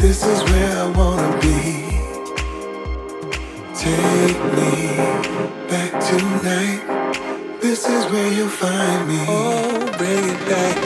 This is where I wanna be. Take me back tonight. This is where you'll find me. Oh, bring it back.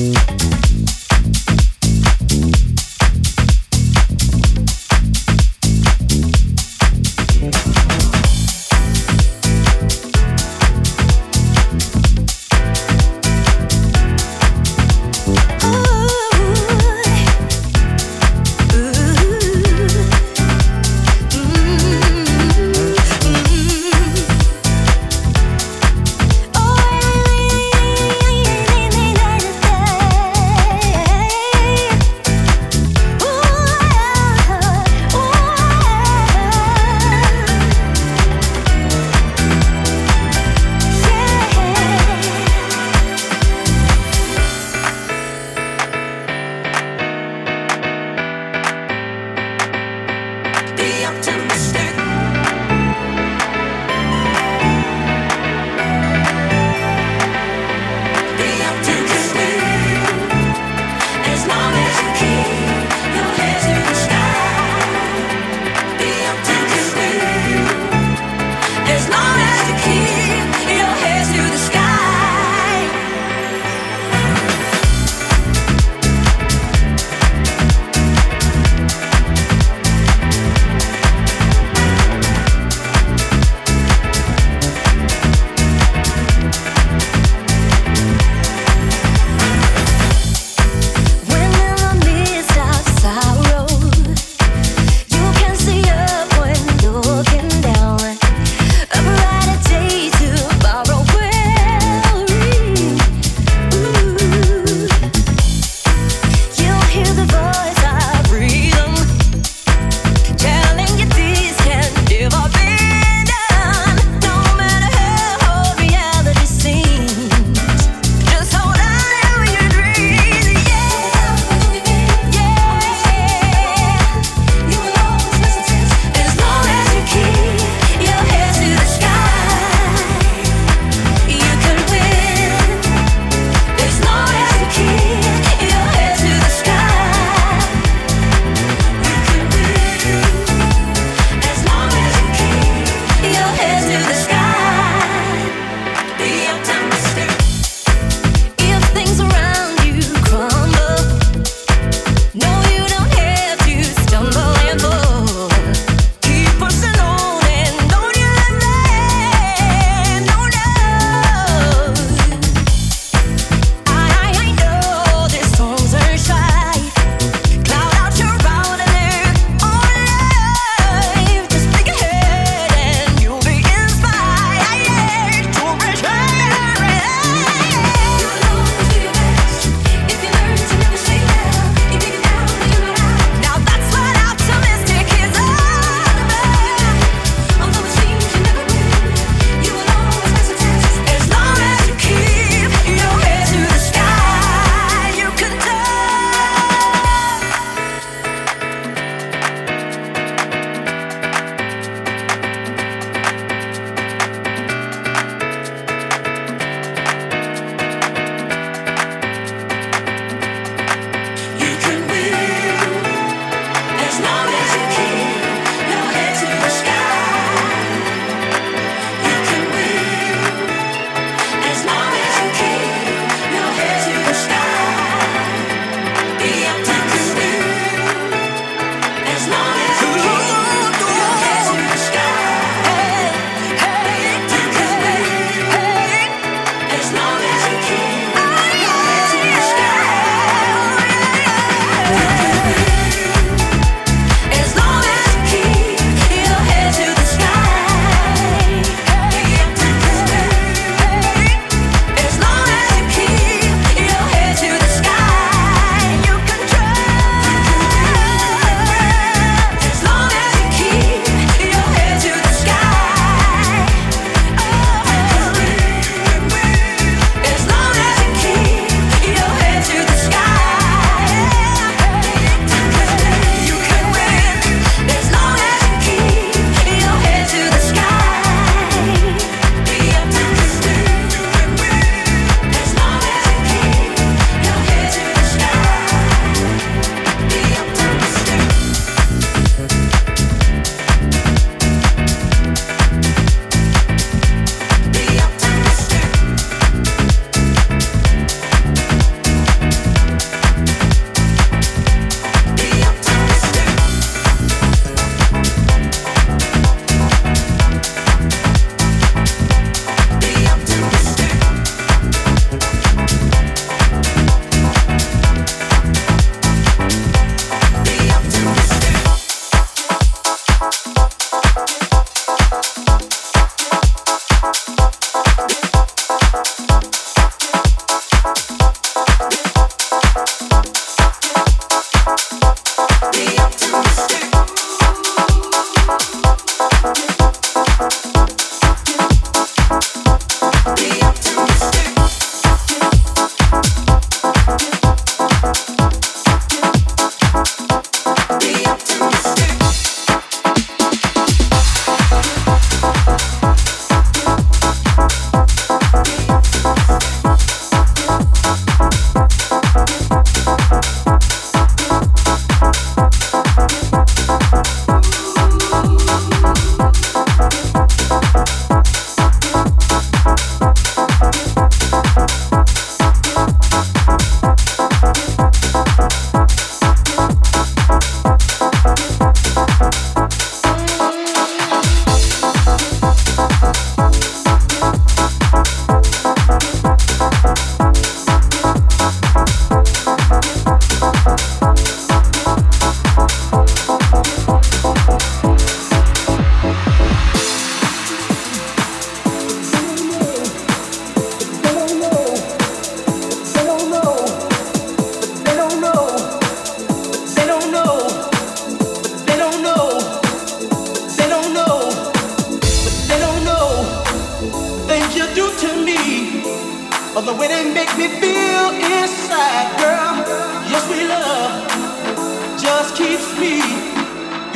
you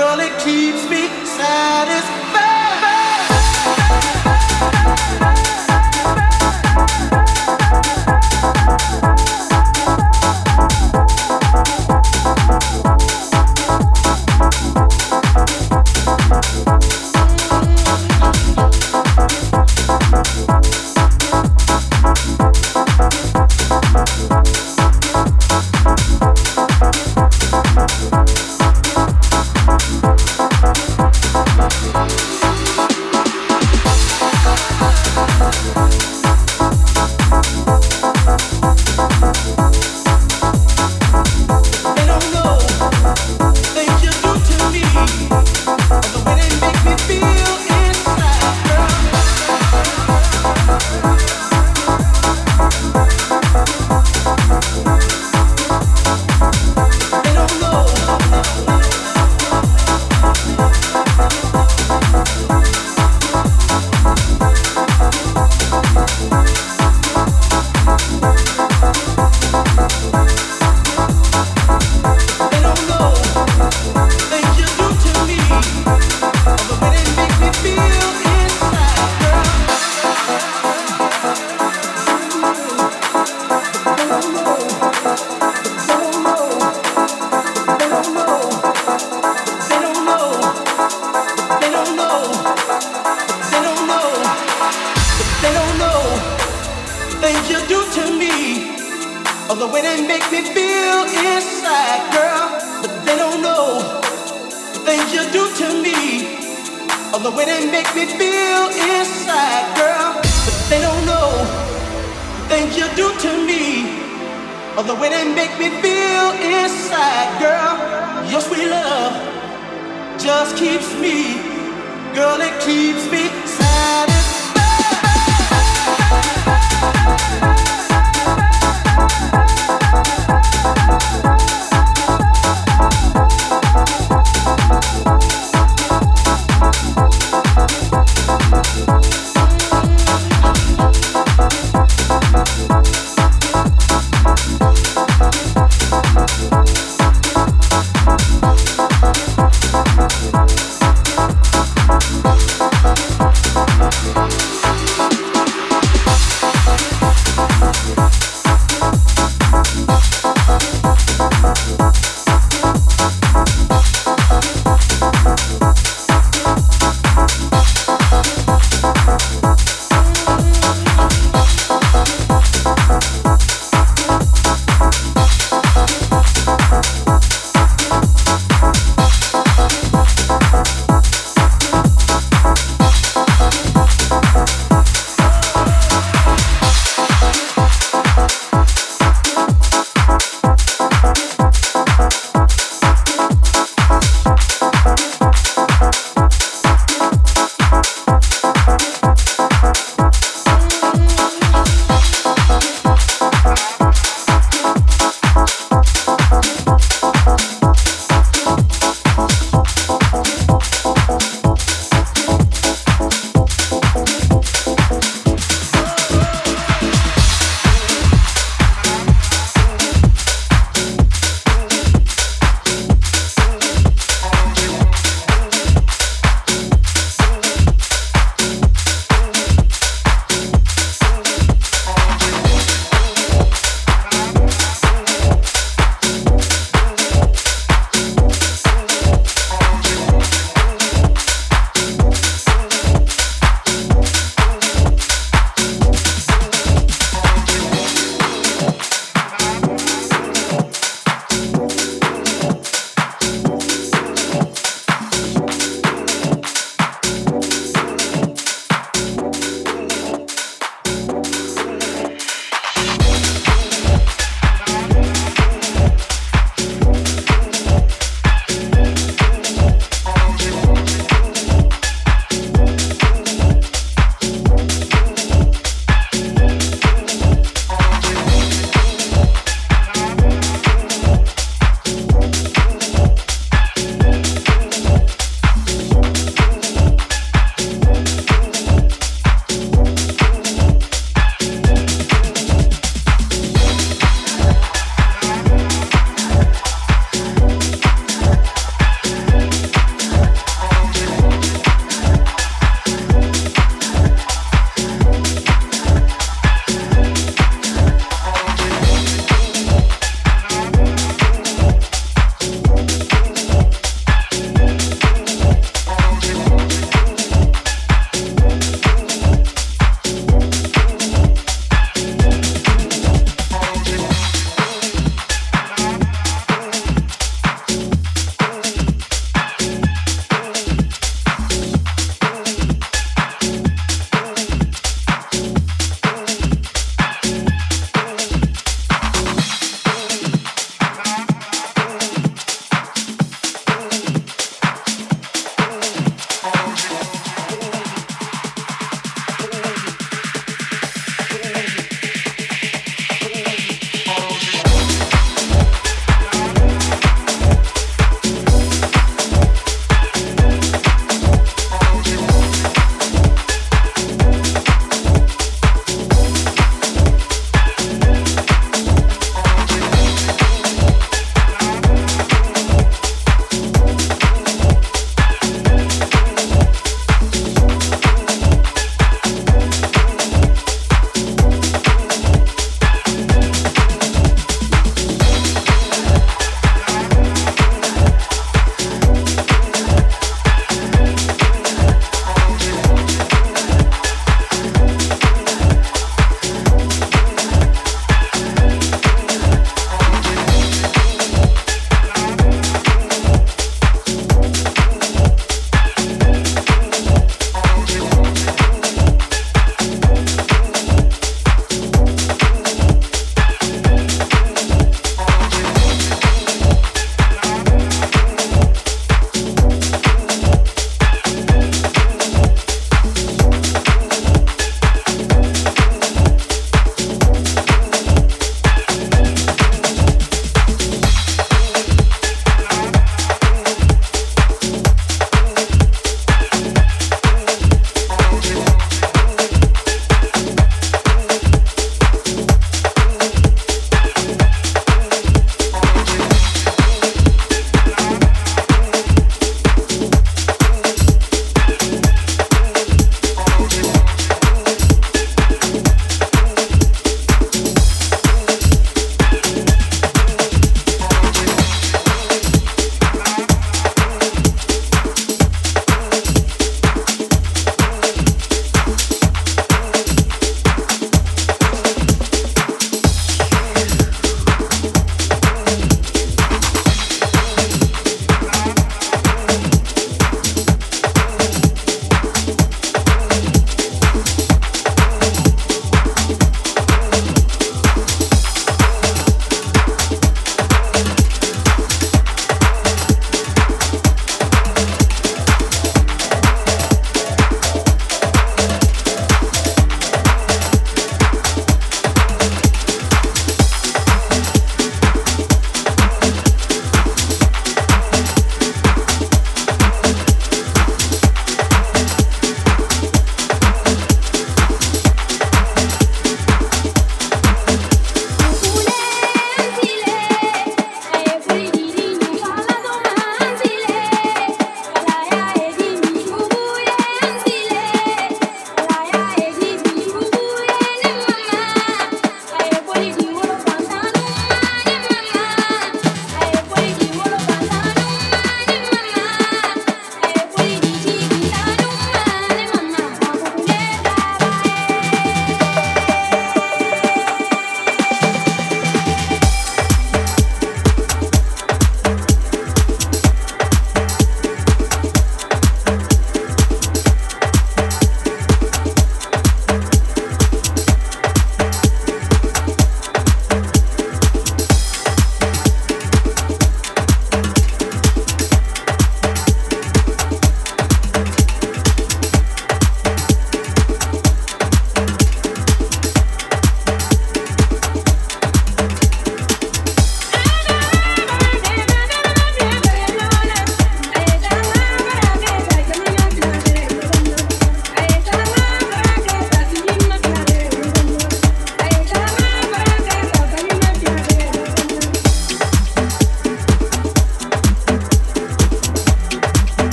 Girl, it keeps me satisfied. can make me feel inside, girl. Your sweet love just keeps me, girl, it keeps me satisfied.